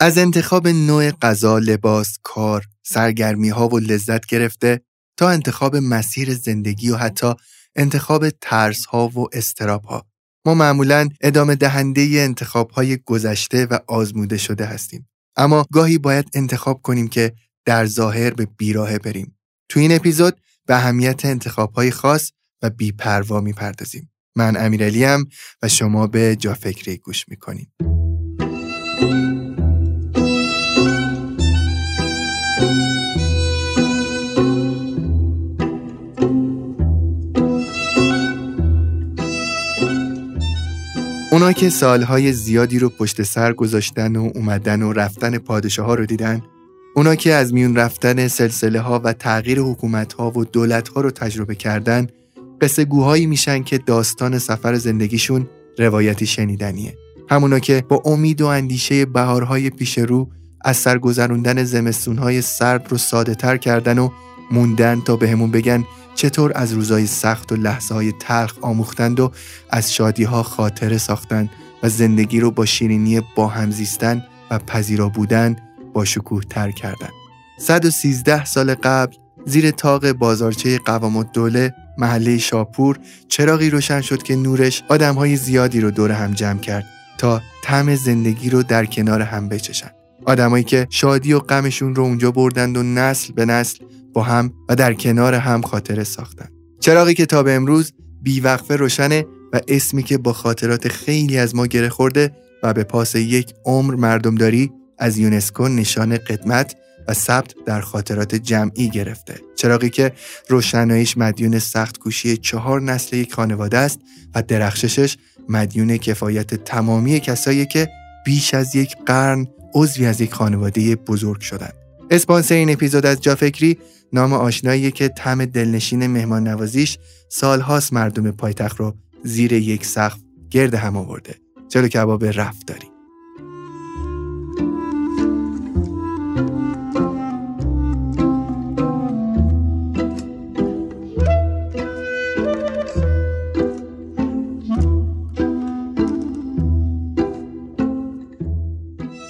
از انتخاب نوع غذا، لباس، کار، سرگرمی ها و لذت گرفته تا انتخاب مسیر زندگی و حتی انتخاب ترس ها و استراب ها. ما معمولا ادامه دهنده انتخاب های گذشته و آزموده شده هستیم. اما گاهی باید انتخاب کنیم که در ظاهر به بیراه بریم. تو این اپیزود به اهمیت انتخاب های خاص و بیپروا می‌پردازیم. من امیرعلی و شما به جا فکری گوش می‌کنیم. اونا که سالهای زیادی رو پشت سر گذاشتن و اومدن و رفتن پادشاه ها رو دیدن اونا که از میون رفتن سلسله ها و تغییر حکومت ها و دولت ها رو تجربه کردن قصه گوهایی میشن که داستان سفر زندگیشون روایتی شنیدنیه. همونا که با امید و اندیشه بهارهای پیش رو از سرگذروندن زمستونهای سرد رو ساده تر کردن و موندن تا بهمون به بگن چطور از روزای سخت و لحظه های تلخ آموختند و از شادی ها خاطره ساختند و زندگی رو با شیرینی با هم زیستن و پذیرا بودن با شکوه تر کردند. 113 سال قبل زیر تاق بازارچه قوام دوله محله شاپور چراغی روشن شد که نورش آدمهای زیادی رو دور هم جمع کرد تا طعم زندگی رو در کنار هم بچشن. آدمایی که شادی و غمشون رو اونجا بردند و نسل به نسل با هم و در کنار هم خاطره ساختن. چراغی که تا به امروز بیوقفه روشنه و اسمی که با خاطرات خیلی از ما گره خورده و به پاس یک عمر مردمداری از یونسکو نشان قدمت و ثبت در خاطرات جمعی گرفته. چراغی که روشناییش مدیون سخت کوشی چهار نسل یک خانواده است و درخششش مدیون کفایت تمامی کسایی که بیش از یک قرن عضوی از یک خانواده بزرگ شدند. اسپانسر این اپیزود از جافکری نام آشنایی که تم دلنشین مهمان نوازیش سالهاست مردم پایتخت رو زیر یک سقف گرد هم آورده. جلو کباب رفت داریم.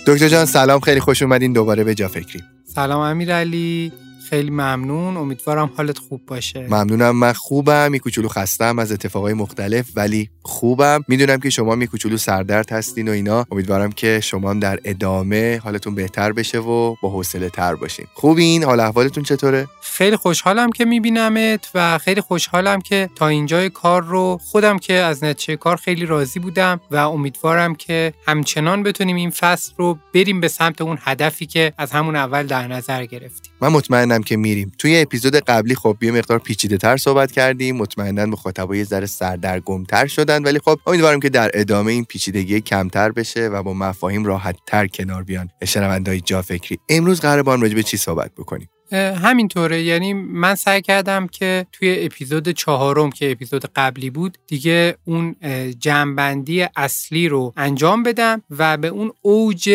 دکتر جان سلام. خیلی خوش اومدین دوباره به جا فکری سلام امیرعلی. خیلی ممنون. امیدوارم حالت خوب باشه. ممنونم. من خوبم. می کوچولو خستم از اتفاقای مختلف ولی خوبم. می‌دونم که شما می کوچولو سردرد هستین و اینا. امیدوارم که شما هم در ادامه حالتون بهتر بشه و با حوصله تر باشین. خوبین؟ حال احوالتون چطوره؟ خیلی خوشحالم که میبینمت و خیلی خوشحالم که تا اینجای کار رو خودم که از نتیجه کار خیلی راضی بودم و امیدوارم که همچنان بتونیم این فصل رو بریم به سمت اون هدفی که از همون اول در نظر گرفتیم. من مطمئنم که میریم. توی اپیزود قبلی خب یه مقدار پیچیده تر صحبت کردیم مطمئنا مخاطبا یه ذره سردرگمتر شدن ولی خب امیدوارم که در ادامه این پیچیدگی کمتر بشه و با مفاهیم راحت تر کنار بیان. شنوندهای جا فکری امروز قرار با هم راجع به چی صحبت بکنیم؟ همینطوره. یعنی من سعی کردم که توی اپیزود چهارم که اپیزود قبلی بود دیگه اون جنبندی اصلی رو انجام بدم و به اون اوج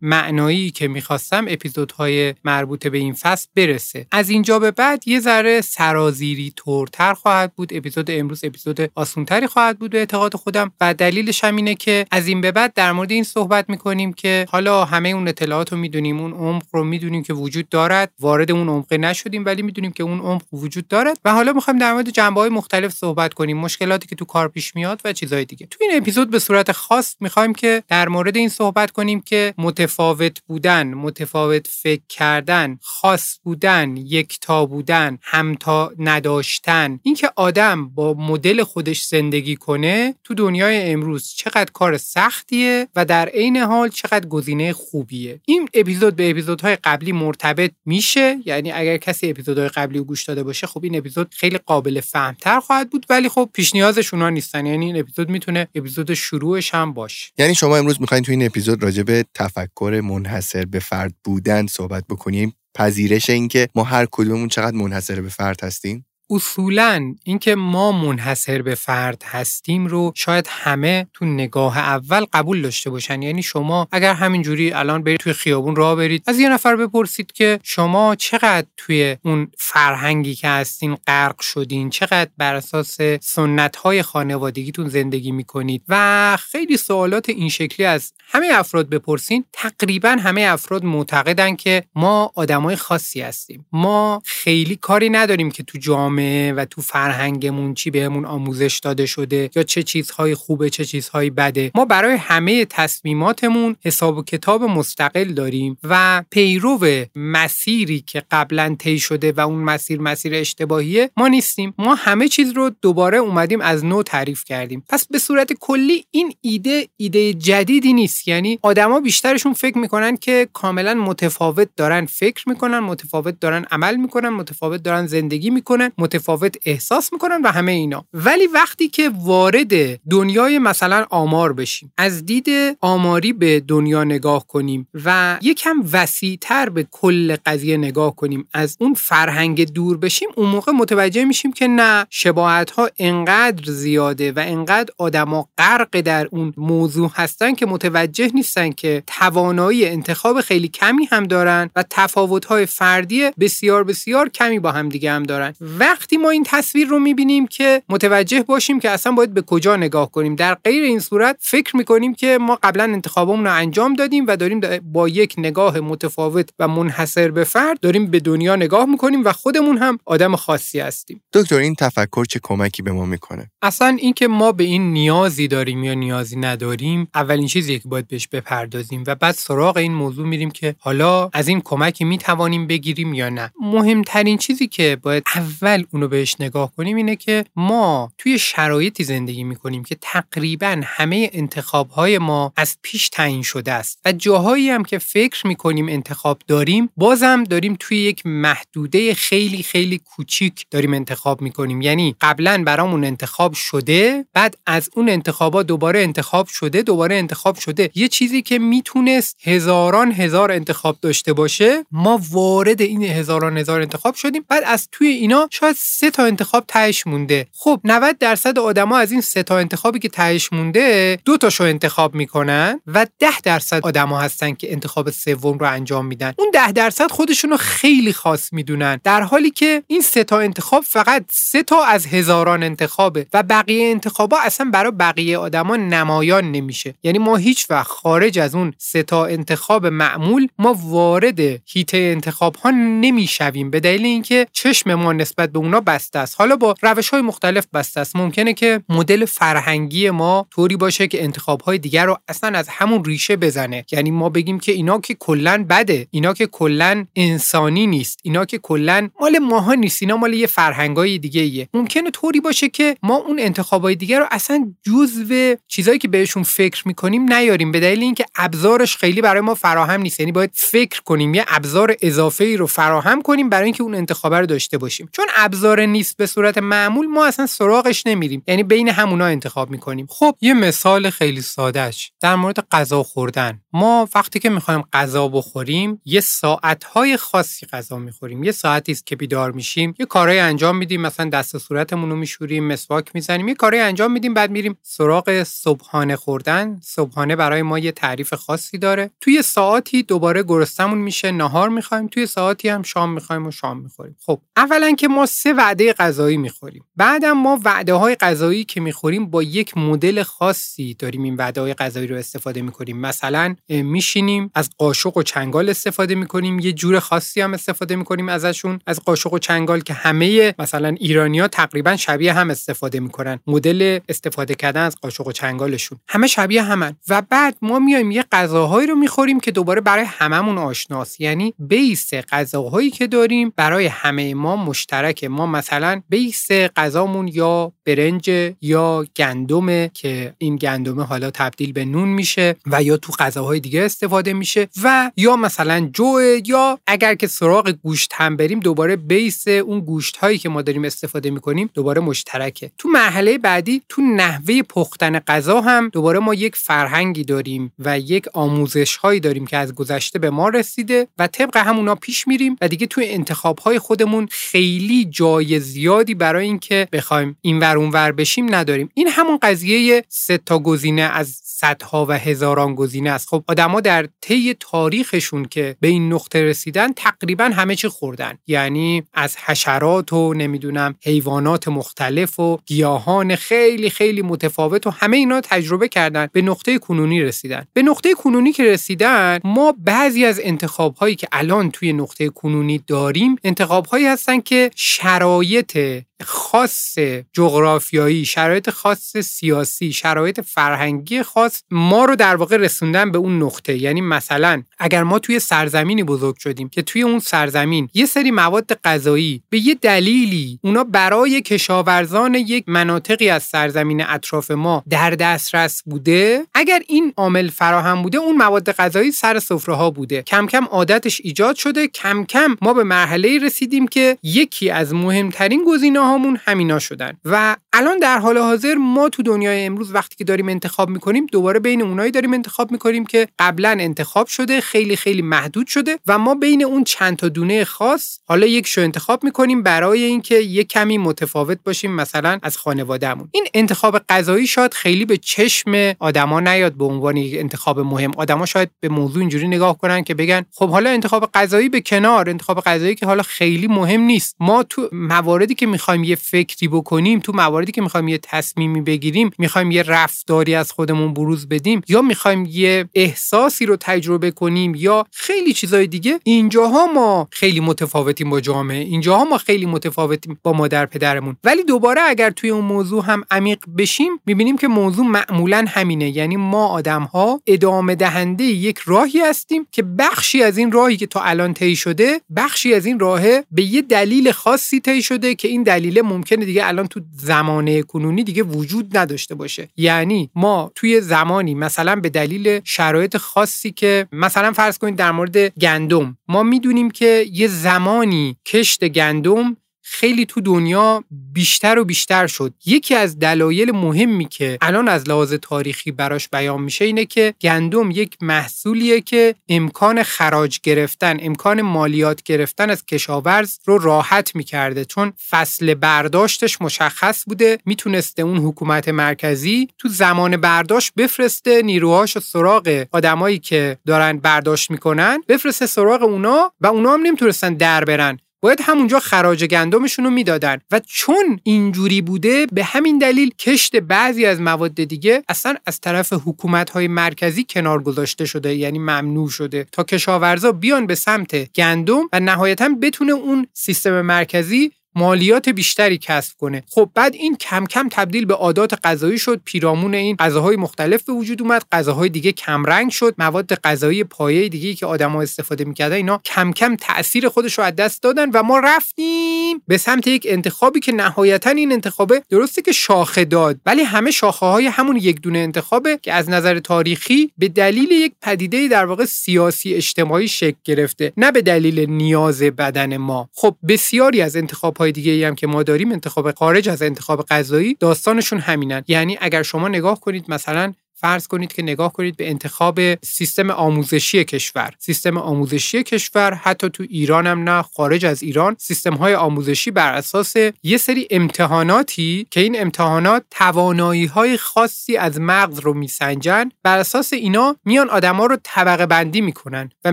معنایی که می‌خواستم اپیزودهای مربوط به این فصل برسه. از اینجا به بعد یه ذره سرازیری تورتر خواهد بود. اپیزود امروز اپیزود آسونتری خواهد بود به اعتقاد خودم. و دلیلش هم اینه که از این به بعد در مورد این صحبت می‌کنیم که حالا همه اون اطلاعات رو می‌دونیم. اون عمق رو می‌دونیم که وجود دارد. وارد اون عمق نشدیم ولی می‌دونیم که اون عمق وجود دارد. و حالا می‌خوایم در مورد جنبه های مختلف صحبت کنیم. مشکلاتی که تو کار پیش میاد و چیزهای دیگه. تو این اپیزود به صورت خاص می‌خوایم که در مورد این صحبت کنیم که متفاوت بودن متفاوت فکر کردن خاص بودن یکتا بودن همتا نداشتن. اینکه آدم با مدل خودش زندگی کنه تو دنیای امروز چقدر کار سختیه و در عین حال چقدر گزینه خوبیه. این اپیزود به اپیزودهای قبلی مرتبط میشه. یعنی اگر کسی اپیزودهای قبلی رو گوش داده باشه خب این اپیزود خیلی قابل فهمتر خواهد بود ولی خب پیش نیازش اونا نیستن. یعنی این اپیزود می‌تونه اپیزود شروعش هم باشه. یعنی شما امروز می‌خواین تو این اپیزود راجع به تفکر منحصر به فرد بودن صحبت بکنیم. پذیرش اینکه ما هر کدوممون چقدر منحصر به فرد هستیم. اصولا اینکه ما منحصر به فرد هستیم رو شاید همه تو نگاه اول قبول داشته باشن. یعنی شما اگر همینجوری الان برید توی خیابون راه برید از یه نفر بپرسید که شما چقدر توی اون فرهنگی که هستین غرق شدین؟ چقدر بر اساس سنت های خانوادگیتون زندگی می‌کنید؟ و خیلی سوالات این شکلی از همه افراد بپرسین. تقریبا همه افراد معتقدن که ما آدمای خاصی هستیم. ما خیلی کاری نداریم که تو جامعه و تو فرهنگمون چی بهمون آموزش داده شده یا چه چیزهای خوبه چه چیزهایی بده. ما برای همه تصمیماتمون حساب و کتاب مستقل داریم و پیرو مسیری که قبلا طی شده و اون مسیر مسیر اشتباهیه ما نیستیم. ما همه چیز رو دوباره اومدیم از نو تعریف کردیم. پس به صورت کلی این ایده ایده جدیدی نیست. یعنی آدما بیشترشون فکر می‌کنن که کاملا متفاوت دارن فکر می‌کنن متفاوت دارن عمل می‌کنن متفاوت دارن زندگی می‌کنن متفاوت احساس می‌کنن و همه اینا. ولی وقتی که وارد دنیای مثلا آمار بشیم از دید آماری به دنیا نگاه کنیم و یکم وسیعتر به کل قضیه نگاه کنیم از اون فرهنگ دور بشیم اون موقع متوجه میشیم که نه شباهت ها انقدر زیاده و انقدر آدما غرق در اون موضوع هستن که متوجه نیستن که توانایی انتخاب خیلی کمی هم دارن و تفاوت های فردی بسیار بسیار کمی با هم دیگه هم دارن. وقتی ما این تصویر رو می‌بینیم که متوجه باشیم که اصلا باید به کجا نگاه کنیم. در غیر این صورت فکر می‌کنیم که ما قبلا انتخابمون رو انجام دادیم و داریم با یک نگاه متفاوت و منحصر به فرد داریم به دنیا نگاه می‌کنیم و خودمون هم آدم خاصی هستیم. دکتر این تفکر چه کمکی به ما می‌کنه؟ اصلا اینکه ما به این نیازی داریم یا نیازی نداریم اولین چیزی که باید بهش بپردازیم و بعد سراغ این موضوع میریم که حالا از این کمکی می‌توانیم بگیریم یا نه. مهمترین چیزی که باید اول اونو بهش نگاه کنیم اینه که ما توی شرایطی زندگی می‌کنیم که تقریبا همه انتخاب های ما از پیش تعیین شده است و جاهایی هم که فکر می‌کنیم انتخاب داریم بازم داریم توی یک محدوده خیلی خیلی کوچیک داریم انتخاب می‌کنیم. یعنی قبلا برامون انتخاب شده بعد از اون انتخابا دوباره انتخاب شده دوباره انتخاب شده. یه چیزی که می‌تونست هزاران هزار انتخاب داشته باشه ما وارد این هزاران هزار انتخاب شدیم. بعد از توی اینا شاید سه تا انتخاب تهش مونده. خب 90 درصد آدما از این سه تا انتخابی که تهش مونده دو تاشو انتخاب می‌کنن و 10 درصد آدما هستن که انتخاب سوم رو انجام میدن. اون 10 درصد خودشون رو خیلی خاص می‌دونن. در حالی که این سه تا انتخاب فقط سه تا از هزاران انتخابه و بقیه انتخابا اصلا برای بقیه آدما نمایان نمیشه. یعنی ما هیچ وقت خارج از اون سه تا انتخاب معمول ما وارد هیته انتخاب ها نمی‌شویم. به دلیل اینکه چشم ما نسبت به اونا بسته است. حالا با روش های مختلف بسته است. ممکنه که مدل فرهنگی ما طوری باشه که انتخاب های دیگر رو اصلا از همون ریشه بزنه. یعنی ما بگیم که اینا که کلا بده اینا که کلا انسانی نیست اینا که کلا مال ماها نیست اینا مال یه فرهنگای دیگه ایه ممکنه طوری باشه که ما انتخابای دیگه رو اصلا جزو چیزایی که بهشون فکر می‌کنیم نیاریم. به دلیل اینکه ابزارش خیلی برای ما فراهم نیست. یعنی باید فکر کنیم یه ابزار اضافه ای رو فراهم کنیم برای اینکه اون انتخاب رو داشته باشیم. چون ابزار نیست به صورت معمول ما اصلا سراغش نمیریم. یعنی بین همونا انتخاب می‌کنیم. خب یه مثال خیلی سادهش. در مورد غذا خوردن. ما وقتی که می‌خوایم غذا بخوریم یه ساعتهای خاصی غذا می‌خوریم. یه ساعتی است که بیدار میشیم. یه کارهای انجام میدیم. مثلا دست صورتمون رو میشوریم مسواک می‌زنیم یه کارهای انجام میدیم بعد میریم سراغ صبحانه خوردن. صبحانه برای ما یه تعریف خاصی داره. توی ساعتی دوباره گرستمون میشه نهار می‌خوایم توی ساعتی هم شام می‌خوایم و شام می‌خوریم. خب اولا که ما سه وعده غذایی می‌خوریم. بعدم ما وعده های غذایی که می‌خوریم با یک مدل خاصی داریم این وعده های غذایی رو استفاده می‌کنیم. مثلا میشینیم از قاشق و چنگال استفاده می‌کنیم. یه جور خاصی هم استفاده می‌کنیم ازشون. از قاشق و چنگال که همه مثلا ایرانیا تقریبا شبیه هم استفاده می‌کنن. مدل استفاده کردن از قاشق و چنگالشون. همه شبیه همن. و بعد ما میایم یه غذاهایی رو می‌خوریم که دوباره برای هممون آشناس. یعنی بیس غذاهایی که داریم برای همه ما مشترکه. ما مثلا بیس غذامون یا برنج یا گندمه که این گندمه حالا تبدیل به نون میشه و یا تو غذاهای دیگه استفاده میشه و یا مثلا جو یا اگر که سراغ گوشت هم بریم دوباره بیس اون گوشت هایی که ما داریم استفاده می‌کنیم دوباره مشترکه. تو مرحله بعدی تو نحوه پختن غذا هم دوباره ما یک فرهنگی داریم و یک آموزش هایی داریم که از گذشته به ما رسیده و طبق همونا پیش میریم و دیگه توی انتخاب های خودمون خیلی جای زیادی برای اینکه بخوایم این ور اون ور بشیم نداریم. این همون قضیه سه تا گزینه از صدها و هزاران گزینه است. خب آدما در طی تاریخشون که به این نقطه رسیدن تقریبا همه چی خوردن. یعنی از حشرات و نمی‌دونم حیوانات مختلف و گیاهان خیلی خیلی متفاوت و همه اینا تجربه کردن. به نقطه کنونی رسیدن. به نقطه کنونی که رسیدن ما بعضی از انتخاب هایی که الان توی نقطه کنونی داریم انتخاب هایی هستن که شرایط خاص جغرافیایی شرایط خاص سیاسی شرایط فرهنگی خاص ما رو در واقع رسوندن به اون نقطه. یعنی مثلا اگر ما توی سرزمینی بزرگ شدیم که توی اون سرزمین یه سری مواد غذایی به یه دلیلی اونا برای کشاورزان یک مناطقی از سرزمین اطراف ما در دسترس بوده اگر این عامل فراهم بوده اون مواد غذایی سر سفره ها بوده. کم کم عادتش ایجاد شده کم کم ما به مرحله رسیدیم که یکی از مهمترین گزینه هامون همینا شدن. و الان در حال حاضر ما تو دنیای امروز وقتی که داریم انتخاب می‌کنیم دوباره بین اونایی داریم انتخاب می‌کنیم که قبلا انتخاب شده خیلی خیلی محدود شده و ما بین اون چند تا دونه خاص حالا یک شو انتخاب می‌کنیم برای اینکه یک کمی متفاوت باشیم مثلا از خانوادهمون. این انتخاب غذایی شاید خیلی به چشم آدما نیاد به عنوان یک انتخاب مهم. آدما شاید به موضوع اینجوری نگاه کنن که بگن خب حالا انتخاب غذایی به کنار انتخاب غذایی که حالا خیلی مهم نیست. ما تو مواردی که می‌خوایم یه فکری بکنیم تو مواردی که می‌خوایم یه تصمیمی بگیریم می‌خوایم یه رفتاری از خودمون بروز بدیم یا می‌خوایم یه احساسی رو تجربه کنیم یا خیلی چیزای دیگه اینجاها ما خیلی متفاوتیم با جامعه اینجاها ما خیلی متفاوتیم با مادر پدرمون. ولی دوباره اگر توی اون موضوع هم عمیق بشیم می‌بینیم که موضوع معمولا همینه. یعنی ما آدم ها ادامه دهنده یک راهی هستیم که بخشی از این راهی که تا الان طی شده بخشی از این راهه به یه دلیل خاصی طی شده که این ممکنه دیگه الان تو زمانه کنونی دیگه وجود نداشته باشه. یعنی ما توی زمانی مثلا به دلیل شرایط خاصی که مثلا فرض کنید در مورد گندم ما می‌دونیم که یه زمانی کشت گندم خیلی تو دنیا بیشتر و بیشتر شد. یکی از دلایل مهمی که الان از لحاظ تاریخی براش بیان میشه اینه که گندم یک محصولیه که امکان خراج گرفتن امکان مالیات گرفتن از کشاورز رو راحت می‌کرده. چون فصل برداشتش مشخص بوده می‌تونسته اون حکومت مرکزی تو زمان برداشت بفرسته نیروهاش سراغ آدمایی که دارن برداشت می‌کنن بفرسته سراغ اونا و اونا هم نمی‌تونستن در برن. باید همونجا خراج گندمشون رو می‌دادن. و چون اینجوری بوده به همین دلیل کشت بعضی از مواد دیگه اصلا از طرف حکومت های مرکزی کنار گذاشته شده یعنی ممنوع شده تا کشاورزا بیان به سمت گندم و نهایتا بتونه اون سیستم مرکزی مالیات بیشتری کسب کنه. خب بعد این کم کم تبدیل به عادات غذایی شد پیرامون این غذاهای مختلف به وجود اومد غذاهای دیگه کم رنگ شد مواد غذایی پایه دیگه که آدما استفاده می‌کردن اینا کم کم تاثیر خودش رو از دست دادن و ما رفتیم به سمت یک انتخابی که نهایتا این انتخابه درسته که شاخه داد ولی همه شاخه های همون یک دونه انتخابه که از نظر تاریخی به دلیل یک پدیده در واقع سیاسی اجتماعی شکل گرفته نه به دلیل نیاز بدن ما. خب بسیاری از انتخاب های دیگه ای هم که ما داریم انتخاب خارج از انتخاب غذایی داستانشون همینن. یعنی اگر شما نگاه کنید مثلا فرض کنید که نگاه کنید به انتخاب سیستم آموزشی کشور. سیستم آموزشی کشور حتی تو ایران هم نه خارج از ایران سیستم های آموزشی بر اساس یه سری امتحاناتی که این امتحانات توانایی های خاصی از مغز رو میسنجن بر اساس اینا میان آدما رو طبقه بندی می‌کنن و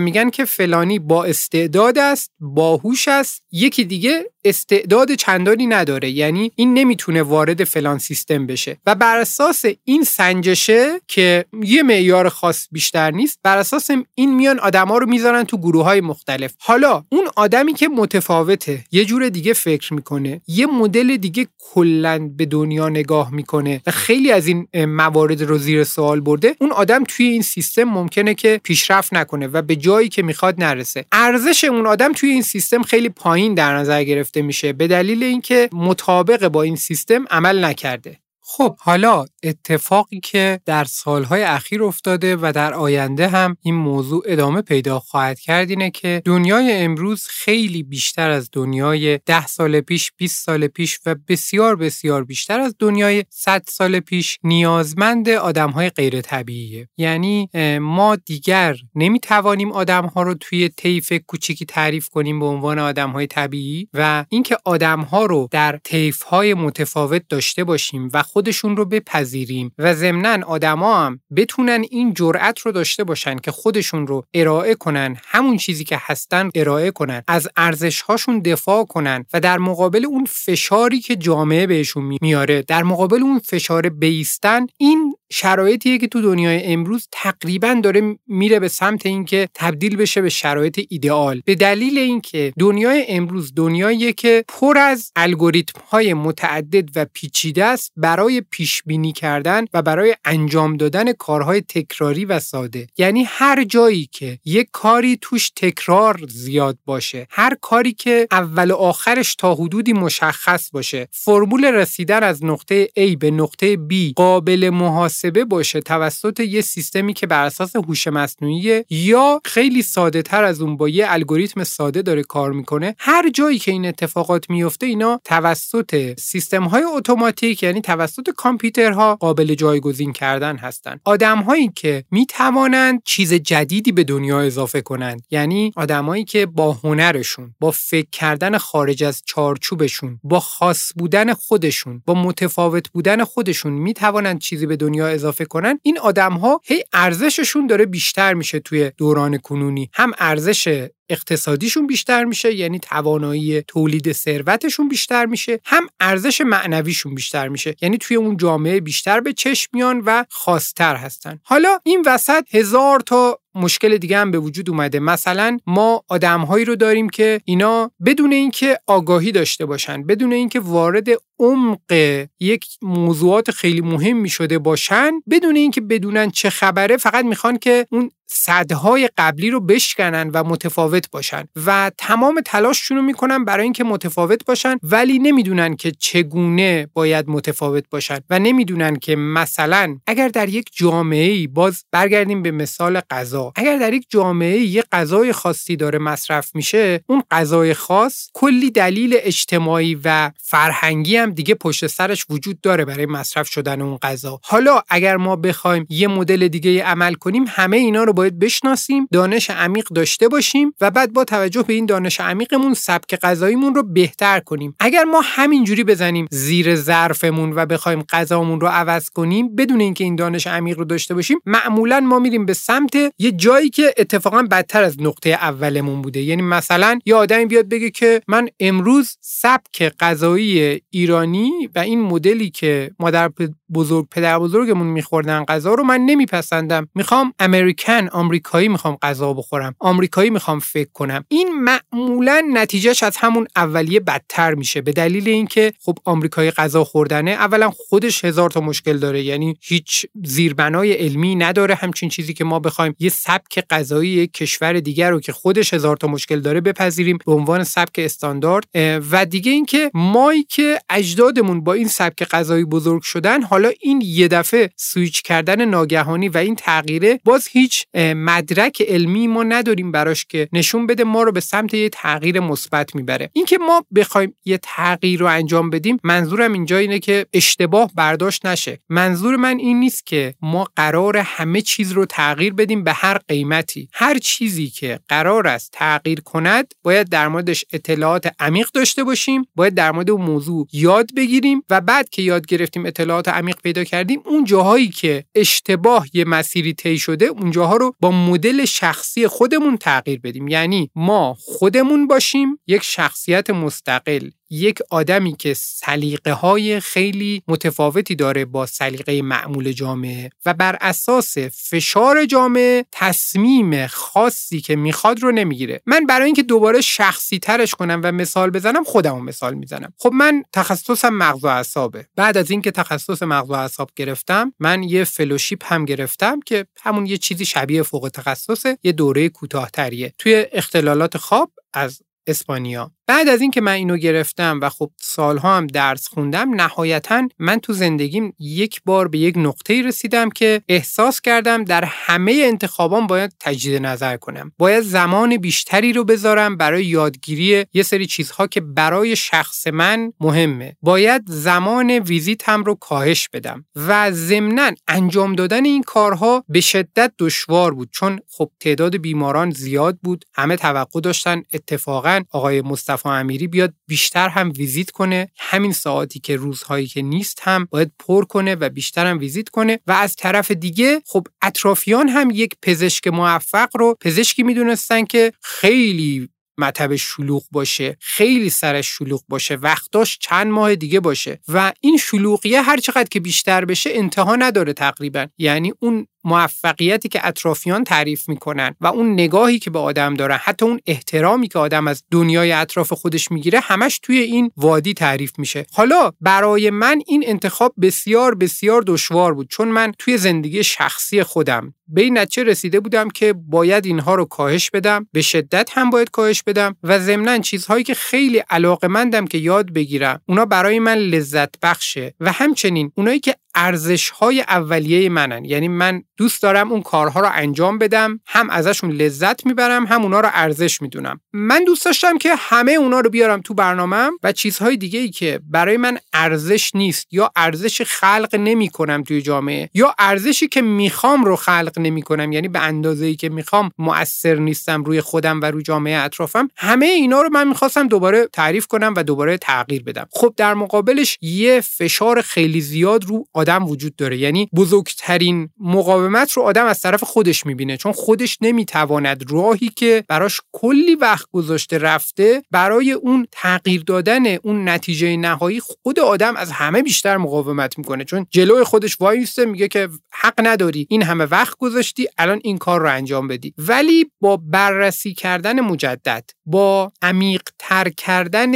میگن که فلانی با استعداد است باهوش است یکی دیگه استعداد چندانی نداره. یعنی این نمی‌تونه وارد فلان سیستم بشه. و بر اساس این سنجشه که یه معیار خاص بیشتر نیست. بر اساس این میان آدما رو می‌ذارن تو گروه های مختلف. حالا اون آدمی که متفاوته یه جور دیگه فکر می‌کنه یه مدل دیگه کلا به دنیا نگاه می‌کنه و خیلی از این موارد رو زیر سوال برده اون آدم توی این سیستم ممکنه که پیشرفت نکنه و به جایی که می‌خواد نرسه. ارزش اون آدم توی این سیستم خیلی پایین در نظر گرفته میشه به دلیل اینکه مطابق با این سیستم عمل نکرده. خب حالا اتفاقی که در سالهای اخیر افتاده و در آینده هم این موضوع ادامه پیدا خواهد کرد اینه که دنیای امروز خیلی بیشتر از دنیای ده سال پیش 20 سال پیش و بسیار بسیار بیشتر از دنیای 100 سال پیش نیازمند آدمهای غیر طبیعیه یعنی ما دیگر نمی‌توانیم آدمها رو توی طیف کوچیکی تعریف کنیم به عنوان آدمهای طبیعی و اینکه آدمها رو در طیفهای متفاوت داشته باشیم و خودشون رو بپذیریم و ضمنا آدما هم بتونن این جرأت رو داشته باشن که خودشون رو ارائه کنن همون چیزی که هستن ارائه کنن از ارزش هاشون دفاع کنن و در مقابل اون فشاری که جامعه بهشون میاره در مقابل اون فشار بیستن این شرایطیه که تو دنیای امروز تقریبا داره میره به سمت اینکه تبدیل بشه به شرایط ایدئال. به دلیل اینکه دنیای امروز دنیاییه که پر از الگوریتم های متعدد و پیچیده است برای پیش بینی کردن و برای انجام دادن کارهای تکراری و ساده. یعنی هر جایی که یک کاری توش تکرار زیاد باشه هر کاری که اول و آخرش تا حدودی مشخص باشه فرمول رسیدن از نقطه A به نقطه B قابل محاسبه باشه توسط یه سیستمی که بر اساس هوش مصنوعی یا خیلی ساده تر از اون با یه الگوریتم ساده داره کار می‌کنه هر جایی که این اتفاقات میفته اینا توسط سیستم های اتوماتیک یعنی توسط کامپیوترها قابل جایگزین کردن هستند آدمهایی که می‌توانند چیز جدیدی به دنیا اضافه کنند یعنی آدمایی که با هنرشون با فکر کردن خارج از چارچوبشون با خاص بودن خودشون با متفاوت بودن خودشون می‌توانند چیزی به دنیا اضافه کنن این آدم ها هی ارزششون داره بیشتر میشه توی دوران کنونی. هم ارزش اقتصادیشون بیشتر میشه یعنی توانایی تولید ثروتشون بیشتر میشه هم ارزش معنویشون بیشتر میشه. یعنی توی اون جامعه بیشتر به چشم میان و خاصتر هستن. حالا این وسط هزار تا مشکل دیگه هم به وجود اومده. مثلا ما آدمهایی رو داریم که اینا بدون اینکه آگاهی داشته باشن بدون اینکه وارد عمق یک موضوعات خیلی مهم می شده باشن بدون اینکه بدونن چه خبره فقط می‌خوان که اون صدهای قبلی رو بشکنن و متفاوت باشن و تمام تلاششون رو می‌کنن برای اینکه متفاوت باشن ولی نمی‌دونن که چگونه باید متفاوت باشن و نمی‌دونن که مثلا اگر در یک جامعه ای باز برگردیم به مثال غذا اگر در یک جامعه یه غذای خاصی داره مصرف میشه اون غذای خاص کلی دلیل اجتماعی و فرهنگی هم دیگه پشت سرش وجود داره برای مصرف شدن اون غذا. حالا اگر ما بخوایم یه مدل دیگه عمل کنیم همه اینا رو باید بشناسیم دانش عمیق داشته باشیم و بعد با توجه به این دانش عمیقمون سبک غذاییمون رو بهتر کنیم. اگر ما همینجوری بزنیم زیر ظرفمون و بخوایم غذامون رو عوض کنیم بدون اینکه این دانش عمیق رو داشته باشیم معمولا ما میریم به سمت یه جایی که اتفاقا بدتر از نقطه اولمون بوده. یعنی مثلا یه آدمی بیاد بگه که من امروز سبک غذایی ایرانی و این مدلی که مادر بزرگ پدر بزرگمون میخوردن غذا رو من نمیپسندم. می‌خوام امریکن آمریکایی می‌خوام غذا بخورم. آمریکایی می‌خوام فکر کنم. این معمولا نتیجهش از همون اولیه بدتر میشه. به دلیل اینکه خب آمریکایی غذا خوردنه اولا خودش هزار تا مشکل داره. یعنی هیچ زیربنای علمی نداره. همچین چیزی که ما بخوایم یه سبک غذایی کشور دیگر رو که خودش هزار تا مشکل داره بپذیریم به عنوان سبک استاندارد. و دیگه اینکه مایی که اجدادمون با این سبک غذایی بزرگ شدن حالا این یه دفعه سویچ کردن ناگهانی و این تغییره باز هیچ مدرک علمی ما نداریم براش که نشون بده ما رو به سمت یه تغییر مثبت می‌بره. اینکه ما بخوایم یه تغییر رو انجام بدیم منظورم اینجا اینه که اشتباه برداشت نشه. منظور من این نیست که ما قرار همه چیز رو تغییر بدیم به هر قیمتی. هر چیزی که قرار است تغییر کند باید در موردش اطلاعات عمیق داشته باشیم باید در مورد موضوع یاد بگیریم و بعد که یاد گرفتیم اطلاعات عمیق پیدا کردیم اون جاهایی که اشتباه یه مسیری طی شده اون جاها رو با مدل شخصی خودمون تغییر بدیم. یعنی ما خودمون باشیم یک شخصیت مستقل. یک آدمی که سلیقه های خیلی متفاوتی داره با سلیقه معمول جامعه و بر اساس فشار جامعه تصمیم خاصی که می‌خواد رو نمی‌گیره. من برای اینکه دوباره شخصی ترش کنم و مثال بزنم خودمو مثال می‌زنم. خب من تخصصم مغز و اعصابه. بعد از اینکه تخصص مغز و اعصاب گرفتم من یه فلوشیپ هم گرفتم که همون یه چیزی شبیه فوق تخصصه یه دوره کوتاهتریه. توی اختلالات خواب از اسپانیا. بعد از اینکه من اینو گرفتم و خب سالها هم درس خوندم نهایتا من تو زندگیم یک بار به یک نقطه رسیدم که احساس کردم در همه انتخابام باید تجدید نظر کنم. باید زمان بیشتری رو بذارم برای یادگیری یه سری چیزها که برای شخص من مهمه. باید زمان ویزیت هم رو کاهش بدم و ضمنا انجام دادن این کارها به شدت دشوار بود چون خب تعداد بیماران زیاد بود همه توقع داشتن اتفاقا آقای مصطفی امیری بیاد بیشتر هم ویزیت کنه. همین ساعتی که روزهایی که نیست هم باید پر کنه و بیشتر هم ویزیت کنه. و از طرف دیگه خب اطرافیان هم یک پزشک موفق رو پزشکی می‌دونستن که خیلی مطب شلوغ باشه خیلی سرش شلوغ باشه وقتاش چند ماه دیگه باشه. و این شلوغیه هر چقدر که بیشتر بشه انتها نداره تقریبا. یعنی اون موفقیتی که اطرافیان تعریف می‌کنن و اون نگاهی که به آدم دارن حتی اون احترامی که آدم از دنیای اطراف خودش می‌گیره همش توی این وادی تعریف میشه. حالا برای من این انتخاب بسیار بسیار دشوار بود چون من توی زندگی شخصی خودم به این نتیجه رسیده بودم که باید اینها رو کاهش بدم به شدت هم باید کاهش بدم و ضمنا چیزهایی که خیلی علاقه که یاد بگیرم اونا برای من لذت بخشه و همچنین اونایی که ارزش های اولیه منن. یعنی من دوست دارم اون کارها رو انجام بدم هم ازشون لذت می‌برم هم اونا رو ارزش می‌دونم. من دوست داشتم که همه اونا رو بیارم تو برنامهم و چیزهای دیگه ای که برای من ارزش نیست یا ارزش خلق نمی کنم توی جامعه یا ارزشی که می‌خوام رو خلق نمی کنم یعنی به اندازه ای که می‌خوام مؤثر نیستم روی خودم و روی جامعه اطرافم همه اینا رو من می‌خواستم دوباره تعریف کنم و دوباره تغییر بدم. خب در مقابلش یه فشار خیلی زیاد رو آدم وجود داره. یعنی بزرگترین مقاومت رو آدم از طرف خودش می‌بینه چون خودش نمی‌تواند راهی که براش کلی وقت گذاشته رفته برای اون تغییر دادن اون نتیجه نهایی خود آدم از همه بیشتر مقاومت می‌کنه. چون جلوی خودش وایسته میگه که حق نداری این همه وقت گذاشتی الان این کار رو انجام بدی. ولی با بررسی کردن مجدد با عمیق تر کردن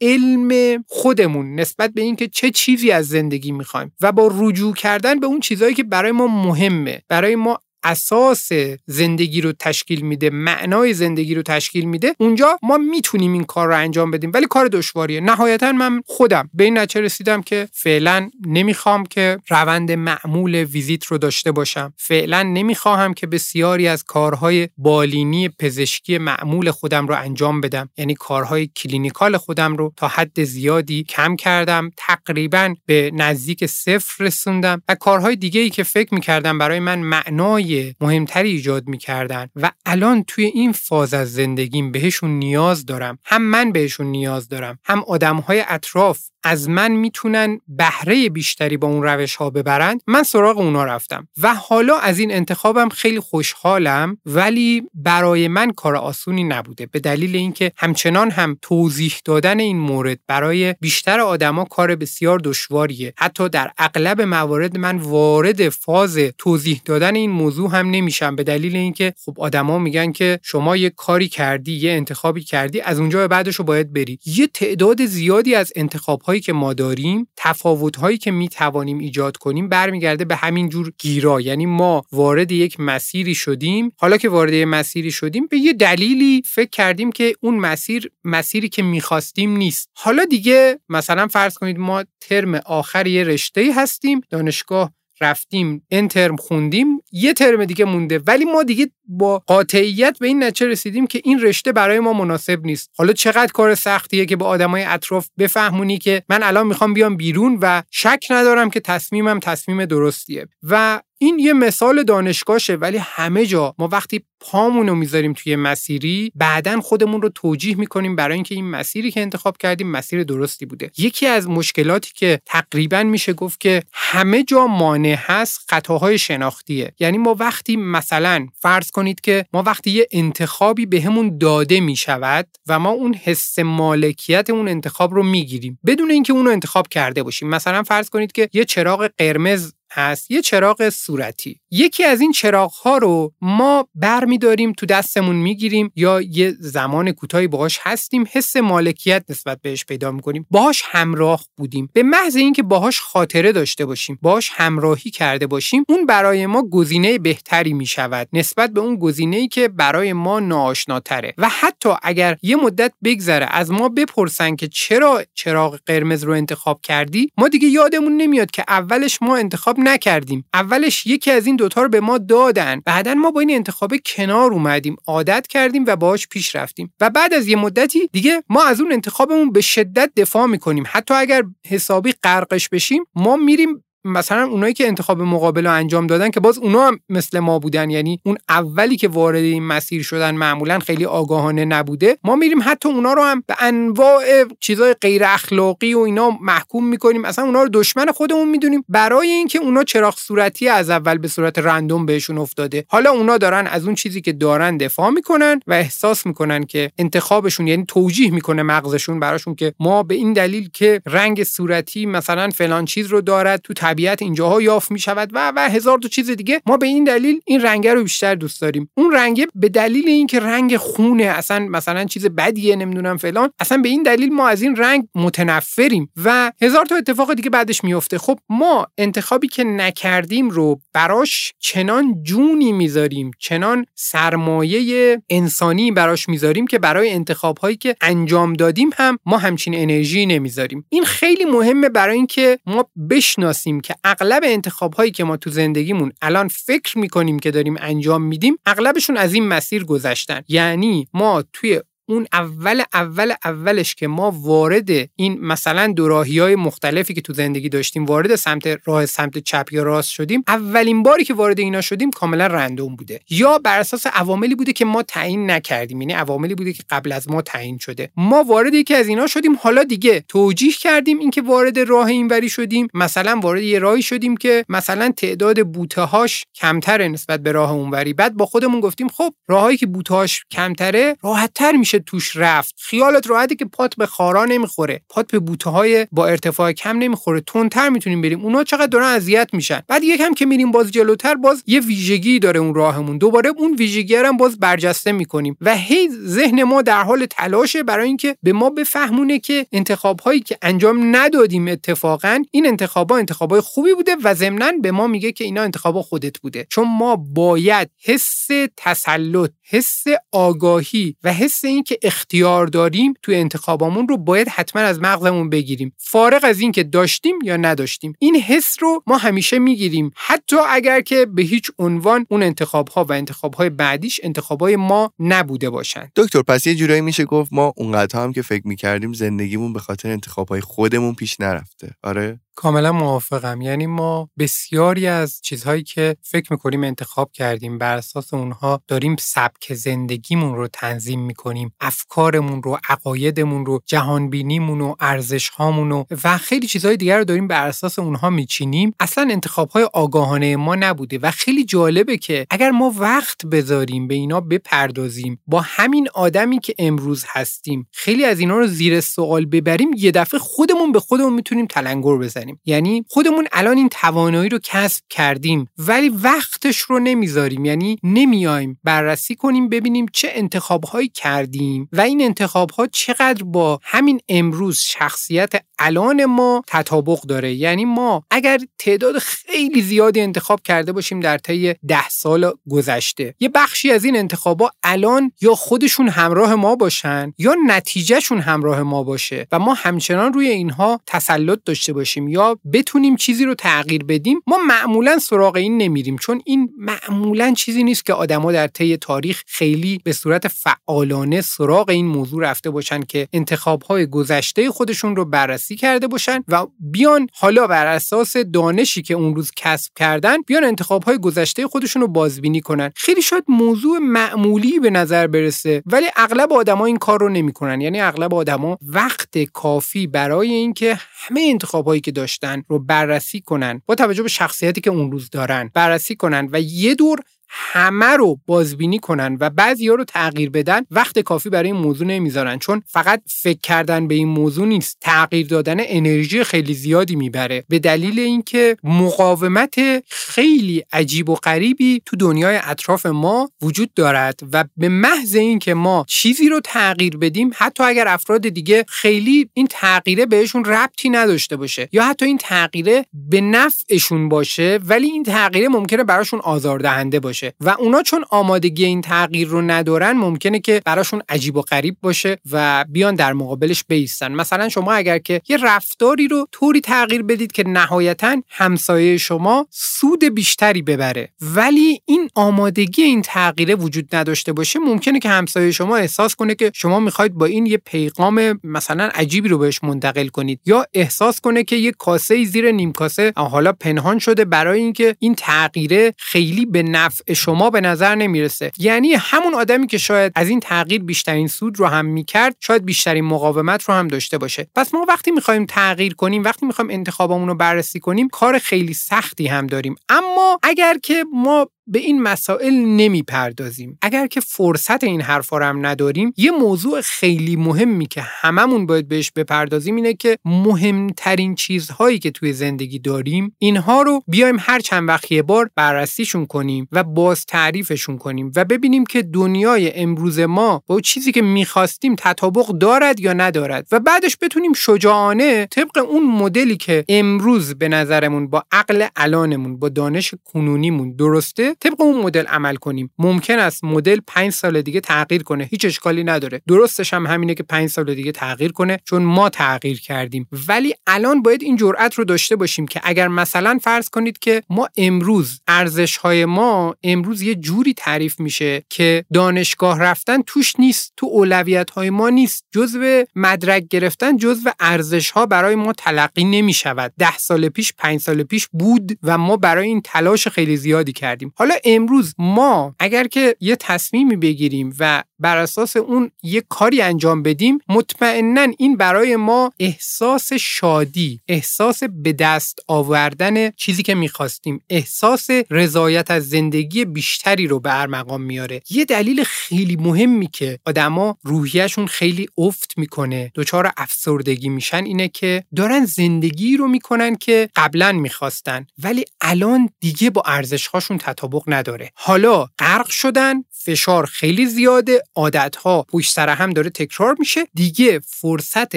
علم خودمون نسبت به اینکه چه چیزی از زندگی می‌خوایم و با رجوع کردن به اون چیزهایی که برای ما مهمه برای ما اساس زندگی رو تشکیل میده معنای زندگی رو تشکیل میده اونجا ما می‌تونیم این کار رو انجام بدیم ولی کار دشواریه. نهایتا من خودم به این نتیجه رسیدم که فعلا نمی‌خوام که روند معمول ویزیت رو داشته باشم. فعلا نمی‌خواهم که بسیاری از کارهای بالینی پزشکی معمول خودم رو انجام بدم. یعنی کارهای clinical خودم رو تا حد زیادی کم کردم تقریبا به نزدیک صفر رسوندم و کارهای دیگه ای که فکر می‌کردم برای من معنای مهمتری ایجاد می‌کردن و الان توی این فاز از زندگیم بهشون نیاز دارم. هم من بهشون نیاز دارم هم آدمهای اطراف از من می‌تونن بهره بیشتری با اون روش ها ببرند من سراغ اونا رفتم. و حالا از این انتخابم خیلی خوشحالم ولی برای من کار آسونی نبوده. به دلیل اینکه همچنان هم توضیح دادن این مورد برای بیشتر آدما کار بسیار دشواریه. حتی در اغلب موارد من وارد فاز توضیح دادن این موضوع هم نمیشم. به دلیل اینکه خب آدما میگن که شما یه کاری کردی یه انتخابی کردی از اونجا به بعدش رو باید بری. یه تعداد زیادی از انتخاب که ما داریم تفاوت هایی که می توانیم ایجاد کنیم برمیگرده به همین جور گیرا. یعنی ما وارد یک مسیری شدیم. حالا که وارد یک مسیری شدیم به یه دلیلی فکر کردیم که اون مسیر مسیری که می‌خواستیم نیست. حالا دیگه مثلا فرض کنید ما ترم آخر یه رشته هستیم. دانشگاه رفتیم این ترم خوندیم یه ترم دیگه مونده. ولی ما دیگه با قاطعیت به این نتیجه رسیدیم که این رشته برای ما مناسب نیست. حالا چقدر کار سختیه که به آدمای اطراف بفهمونی که من الان می‌خوام بیام بیرون و شک ندارم که تصمیمم تصمیم درستیه. و این یه مثال دانشگاهشه ولی همه جا ما وقتی پامون رو می‌ذاریم توی مسیری بعدا خودمون رو توجیه می‌کنیم برای اینکه این مسیری که انتخاب کردیم مسیر درستی بوده. یکی از مشکلاتی که تقریبا میشه گفت که همه جا مانع هست خطاهای شناختیه. یعنی ما وقتی مثلا فرض کنید که ما وقتی یه انتخابی بهمون به داده می‌شود و ما اون حس مالکیت اون انتخاب رو می‌گیریم بدون اینکه اون رو انتخاب کرده باشیم. مثلا فرض کنید که یه چراغ قرمز هست یه چراغ صورتی. یکی از این چراغ ها رو ما برمیداریم تو دستمون می‌گیریم یا یه زمان کوتاهی باهاش هستیم حس مالکیت نسبت بهش پیدا می‌کنیم. باهاش همراه بودیم. به محض اینکه باهاش خاطره داشته باشیم باهاش همراهی کرده باشیم اون برای ما گزینه بهتری می‌شود نسبت به اون گزینه‌ای که برای ما ناآشناتره. و حتی اگر یه مدت بگذره از ما بپرسن که چرا چراغ قرمز رو انتخاب کردی ما دیگه یادمون نمیاد که اولش ما انتخاب نکردیم. اولش یکی از این دوتا رو به ما دادن. بعدا ما با این انتخاب کنار اومدیم. عادت کردیم و باهاش پیش رفتیم. و بعد از یه مدتی دیگه ما از اون انتخابمون به شدت دفاع می‌کنیم. حتی اگر حسابی غرقش بشیم ما میریم مثلا اونایی که انتخاب مقابل رو انجام دادن که باز اونا هم مثل ما بودن یعنی اون اولی که وارد این مسیر شدن معمولا خیلی آگاهانه نبوده ما میریم حتی اونا رو هم به انواع چیزای غیر اخلاقی و اینا محکوم می‌کنیم. اصلا اونا رو دشمن خودمون می‌دونیم. برای اینکه اونا چراغ صورتی از اول به صورت رندوم بهشون افتاده. حالا اونا دارن از اون چیزی که دارن دفاع می‌کنن و احساس می‌کنن که انتخابشون یعنی توجیه می‌کنه مغزشون براشون که ما به این دلیل که رنگ صورتی مثلا فلان چیز رو دارد تو طبیعت اینجاها یافت می شود و و هزار تا چیز دیگه. ما به این دلیل این رنگ رو بیشتر دوست داریم. اون رنگ به دلیل اینکه رنگ خونه اصلا مثلا چیز بدیه نمی‌دونم فلان اصلا به این دلیل ما از این رنگ متنفریم و هزار تا اتفاق دیگه بعدش میفته خب ما انتخابی که نکردیم رو براش چنان جونی می‌ذاریم چنان سرمایه انسانی براش می‌ذاریم که برای انتخاب هایی که انجام دادیم هم ما همچین انرژی نمی‌ذاریم. این خیلی مهمه برای اینکه ما بشناسیم که اغلب انتخاب هایی که ما تو زندگیمون الان فکر می‌کنیم که داریم انجام میدیم اغلبشون از این مسیر گذشتن. یعنی ما توی اون اول اول اولش که ما وارد این مثلا دوراهی های مختلفی که تو زندگی داشتیم وارد سمت راه سمت چپ یا راست شدیم اولین باری که وارد اینا شدیم کاملا رندوم بوده. یا بر اساس عواملی بوده که ما تعیین نکردیم یعنی عواملی بوده که قبل از ما تعیین شده. ما وارد یکی از اینا شدیم حالا دیگه توجیه کردیم اینکه وارد راه اینوری شدیم. مثلا وارد یه راهی شدیم که مثلا تعداد بوته هاش کمتره نسبت به راه اونوری. بعد با خودمون گفتیم خب راههایی که بوته هاش کمتره راحتتر میشه توش رفت. خیالت راحته که پات به خارا نمی‌خوره. پات به بوته های با ارتفاع کم نمی‌خوره. تندتر می‌تونیم بریم. اونا چقدر دارن اذیت میشن. بعد یکم که میریم باز جلوتر باز یه ویژگی داره اون راهمون. دوباره اون ویژگی هم باز برجسته می‌کنیم. و هی ذهن ما در حال تلاشه برای اینکه به ما بفهمونه که انتخاب هایی که انجام ندادیم اتفاقا این انتخاب ها انتخاب های خوبی بوده و ضمنا به ما میگه که اینا انتخاب خودت بوده. چون ما باید حس تسلط حس آگاهی و حس اینکه اختیار داریم تو انتخابامون رو باید حتما از مغزمون بگیریم. فارغ از اینکه داشتیم یا نداشتیم. این حس رو ما همیشه می‌گیریم. حتی اگر که به هیچ عنوان اون انتخاب ها و انتخاب های بعدیش انتخاب های ما نبوده باشن دکتر پس یه جورایی میشه گفت ما اونقدر هم که فکر می‌کردیم زندگیمون به خاطر انتخاب های خودمون پیش نرفته. آره؟ کاملا موافقم. یعنی ما بسیاری از چیزهایی که فکر می‌کنیم انتخاب کردیم بر اساس اونها داریم سبک زندگیمون رو تنظیم می‌کنیم. افکارمون رو عقایدمون رو جهانبینیمون و ارزشهامون رو و خیلی چیزهای دیگر رو داریم بر اساس اونها میچینیم. اصلا انتخابهای آگاهانه ما نبوده و خیلی جالبه که اگر ما وقت بذاریم به اینا بپردازیم با همین آدمی که امروز هستیم خیلی از اینا رو زیر سوال ببریم یه دفعه خودمون به خودمون می‌تونیم تلنگر بزنیم. یعنی خودمون الان این توانایی رو کسب کردیم ولی وقتش رو نمی‌ذاریم. یعنی نمیایم بررسی کنیم ببینیم چه انتخابهایی کردیم. و این انتخابها چقدر با همین امروز شخصیت الان ما تطابق داره. یعنی ما اگر تعداد خیلی زیادی انتخاب کرده باشیم در طی ده سال گذشته یه بخشی از این انتخابا الان یا خودشون همراه ما باشن یا نتیجهشون همراه ما باشه و ما همچنان روی اینها تسلط داشته باشیم یا بتونیم چیزی رو تغییر بدیم ما معمولا سراغ این نمیریم. چون این معمولا چیزی نیست که آدما در طی تاریخ خیلی به صورت فعالانه سراغ این موضوع رفته باشن که انتخابهای گذشته خودشون رو بررسی کرده باشن و بیان حالا بر اساس دانشی که اون روز کسب کردن بیان انتخابهای گذشته خودشون رو بازبینی کنن. خیلی شاید موضوع معمولی به نظر برسه ولی اغلب آدما این کار رو نمی‌کنن. یعنی اغلب آدما وقت کافی برای اینکه همه انتخابهایی که داشتن رو بررسی کنن با توجه به شخصیتی که اون روز دارن بررسی کنن و یه دور همه رو بازبینی کنن و بعضی ها رو تغییر بدن وقت کافی برای این موضوع نمی‌ذارن. چون فقط فکر کردن به این موضوع نیست. تغییر دادن انرژی خیلی زیادی می‌بره. به دلیل اینکه مقاومت خیلی عجیب و غریبی تو دنیای اطراف ما وجود دارد و به محض اینکه ما چیزی رو تغییر بدیم حتی اگر افراد دیگه خیلی این تغییره بهشون ربطی نداشته باشه یا حتی این تغییره به نفعشون باشه ولی این تغییره ممکنه براشون آزاردهنده باشه. و اونا چون آمادگی این تغییر رو ندارن ممکنه که براشون عجیب و غریب باشه و بیان در مقابلش بیستن. مثلا شما اگر که یه رفتاری رو طوری تغییر بدید که نهایتا همسایه شما سود بیشتری ببره. ولی این آمادگی این تغییره وجود نداشته باشه ممکنه که همسایه شما احساس کنه که شما می‌خواید با این یه پیغام مثلا عجیبی رو بهش منتقل کنید. یا احساس کنه که یه کاسه زیر نیم کاسه حالا پنهان شده برای اینکه این تغییره خیلی به نفع شما به نظر نمی‌رسه. یعنی همون آدمی که شاید از این تغییر بیشترین سود رو هم می‌کرد شاید بیشترین مقاومت رو هم داشته باشه. پس ما وقتی می‌خوایم تغییر کنیم وقتی می‌خوایم انتخابمون رو بررسی کنیم کار خیلی سختی هم داریم. اما اگر که ما به این مسائل نمی‌پردازیم. اگر که فرصت این حرفا رو هم نداریم یه موضوع خیلی مهمی که هممون باید بهش بپردازیم اینه که مهمترین چیزهایی که توی زندگی داریم اینها رو بیایم هر چند وقت یه بار بررسیشون کنیم و باز تعریفشون کنیم و ببینیم که دنیای امروز ما با چیزی که می‌خواستیم تطابق دارد یا ندارد و بعدش بتونیم شجاعانه طبق اون مدلی که امروز به نظرمون با عقل الانمون با دانش کنونیمون درسته طبق اون مدل عمل کنیم. ممکن است مدل 5 سال دیگه تغییر کنه. هیچ اشکالی نداره. درستش هم همینه که 5 سال دیگه تغییر کنه چون ما تغییر کردیم. ولی الان باید این جرأت رو داشته باشیم که اگر مثلا فرض کنید که ما امروز ارزش های ما امروز یه جوری تعریف میشه که دانشگاه رفتن توش نیست تو اولویت های ما نیست. جزو مدرک گرفتن جزو ارزش ها برای ما تلقی نمی شود ده سال پیش پنج سال پیش بود و ما برای این تلاش خیلی زیادی کردیم. حالا امروز ما اگر که یه تصمیمی بگیریم و بر اساس اون یه کاری انجام بدیم مطمئنا این برای ما احساس شادی احساس به دست آوردن چیزی که می‌خواستیم احساس رضایت از زندگی بیشتری رو به ارمغان میاره. یه دلیل خیلی مهمی که آدما روحیهشون خیلی افت می‌کنه دچار افسردگی میشن اینه که دارن زندگی رو می‌کنن که قبلا می‌خواستن ولی الان دیگه با ارزشهاشون تطابق نداره. حالا غرق شدن فشار خیلی زیاده عادتها پشت سر هم داره تکرار میشه. دیگه فرصت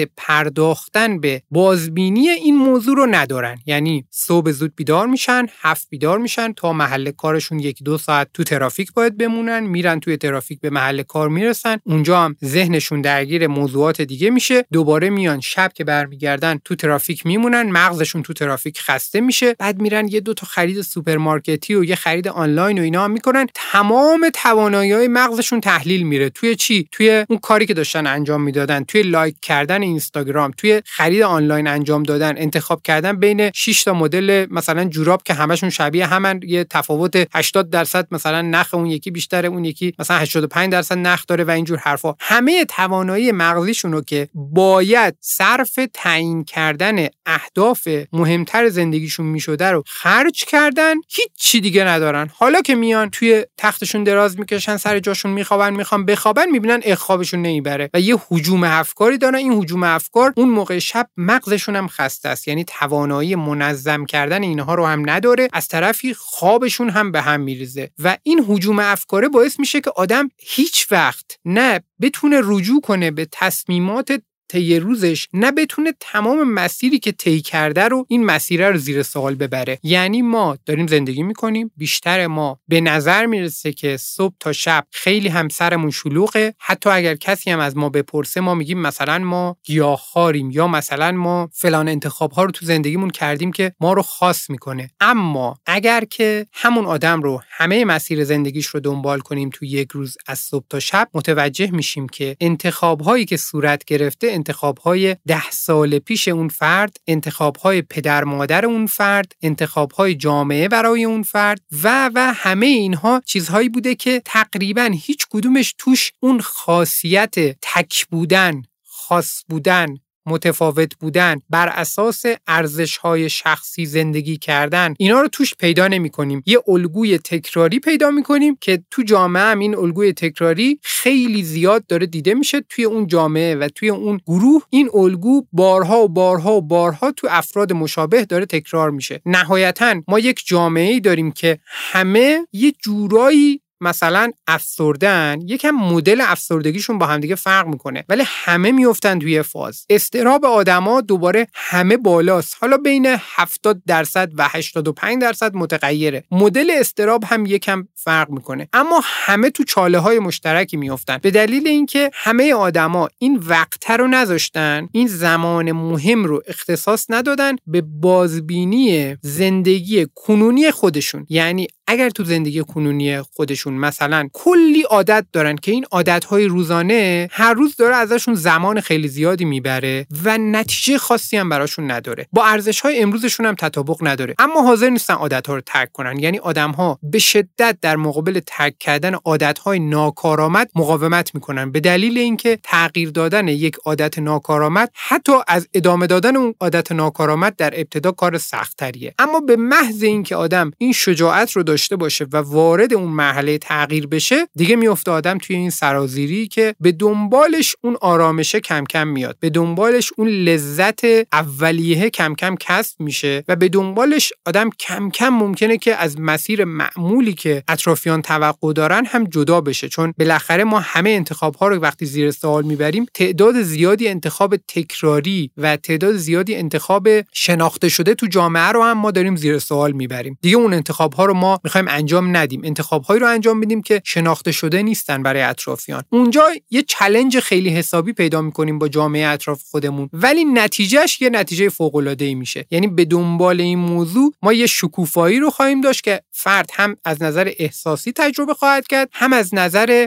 پرداختن به بازبینی این موضوع رو ندارن. یعنی صبح زود بیدار میشن هفت بیدار میشن تا محل کارشون یکی دو ساعت تو ترافیک باید بمونن میرن توی ترافیک به محل کار می‌رسن. اونجا هم ذهنشون درگیر موضوعات دیگه میشه. دوباره میان شب که برمیگردن تو ترافیک میمونن مغزشون تو ترافیک خسته میشه. بعد میرن یه دو تا خرید سوپرمارکتی و یه خرید آنلاین و اینا هم می‌کنن. تمام توانایی های مغزشون تحلیل میره. توی چی؟ توی اون کاری که داشتن انجام می‌دادن. توی لایک کردن اینستاگرام. توی خرید آنلاین انجام دادن. انتخاب کردن بین 6 تا مدل مثلا جوراب که همشون شبیه همن. یه تفاوت 80 درصد مثلا نخ اون یکی بیشتره. اون یکی مثلا 85 درصد نخ داره و اینجور حرفا. همه توانایی مغزیشون رو که باید صرف تعیین کردن اهداف مهمتر زندگیشون می‌شده رو خرج کردن. هیچ چی دیگه ندارن. حالا که میان توی تختشون دراز می‌کشن سر جاشون میخوابن می‌خوان بخوابن می‌بینن خوابشون نمی‌بره و یه حجوم افکاری دارن. این حجوم افکار اون موقع شب مغزشون هم خسته است. یعنی توانایی منظم کردن اینها رو هم نداره. از طرفی خوابشون هم به هم میریزه و این حجوم افکاره باعث میشه که آدم هیچ وقت نه بتونه رجوع کنه به تصمیمات طی روزش نه بتونه تمام مسیری که طی کرده رو این مسیر رو زیر سوال ببره. یعنی ما داریم زندگی می‌کنیم بیشتر ما به نظر می‌رسه که صبح تا شب خیلی همسرمون شلوغه. حتی اگر کسی هم از ما بپرسه ما میگیم مثلا ما گیاهخواریم یا مثلا ما فلان انتخاب ها رو تو زندگیمون کردیم که ما رو خاص می‌کنه. اما اگر که همون آدم رو همه مسیر زندگیش رو دنبال کنیم تو یک روز از صبح تا شب متوجه میشیم که انتخاب هایی که صورت گرفته انتخاب های ده سال پیش اون فرد انتخاب های پدر مادر اون فرد انتخاب های جامعه برای اون فرد و و همه اینها چیزهایی بوده که تقریبا هیچ کدومش توش اون خاصیت تک بودن خاص بودن متفاوت بودن بر اساس ارزش های شخصی زندگی کردن اینا رو توش پیدا نمی کنیم یه الگوی تکراری پیدا می کنیم که تو جامعه هم این الگوی تکراری خیلی زیاد داره دیده میشه توی اون جامعه و توی اون گروه. این الگو بارها و بارها و بارها تو افراد مشابه داره تکرار میشه. نهایتا ما یک جامعه ای داریم که همه یه جورایی مثلا افسردن یکم مدل افسردگیشون با همدیگه فرق می‌کنه ولی همه میفتن توی فاز. استراب آدما دوباره همه بالاست. حالا بین 70 درصد و 85 درصد متغیره. مدل استراب هم یکم فرق می‌کنه. اما همه تو چاله های مشترکی میفتن به دلیل اینکه همه آدما این وقت رو نذاشتن این زمان مهم رو اختصاص ندادن به بازبینی زندگی کنونی خودشون. یعنی اگر تو زندگی کنونی خودشون مثلا کلی عادت دارن که این عادتهای روزانه هر روز داره ازشون زمان خیلی زیادی می‌بره و نتیجه خاصی هم براشون نداره. با ارزش های امروزشون هم تطابق نداره. اما حاضر نیستن عادت ها رو ترک کنن. یعنی آدم ها به شدت در مقابل ترک کردن عادت های ناکارآمد مقاومت می‌کنن. به دلیل اینکه تغییر دادن یک عادت ناکارآمد حتی از ادامه دادن اون عادت ناکارآمد در ابتدا کار سختتریه. اما به محض اینکه آدم این شجاعت رو داشته باشه و وارد اون مرحله تغییر بشه دیگه میفته آدم توی این سرازیری که به دنبالش اون آرامشه کم کم میاد. به دنبالش اون لذت اولیه کم کم کسب میشه و به دنبالش آدم کم کم ممکنه که از مسیر معمولی که اطرافیان توقع دارن هم جدا بشه. چون بالاخره ما همه انتخاب ها رو وقتی زیر سوال می‌بریم تعداد زیادی انتخاب تکراری و تعداد زیادی انتخاب شناخته شده تو جامعه رو هم ما داریم زیر سوال می‌بریم. دیگه اون انتخاب ها رو ما می‌خوایم انجام ندیم. انتخاب هایی رو انجام میدیم که شناخته شده نیستن برای اطرافیان. اونجا یه چلنج خیلی حسابی پیدا می‌کنیم با جامعه اطراف خودمون. ولی نتیجهش یه نتیجه فوق العاده میشه. یعنی به دنبال این موضوع ما یه شکوفایی رو خواهیم داشت که فرد هم از نظر احساسی تجربه خواهد کرد هم از نظر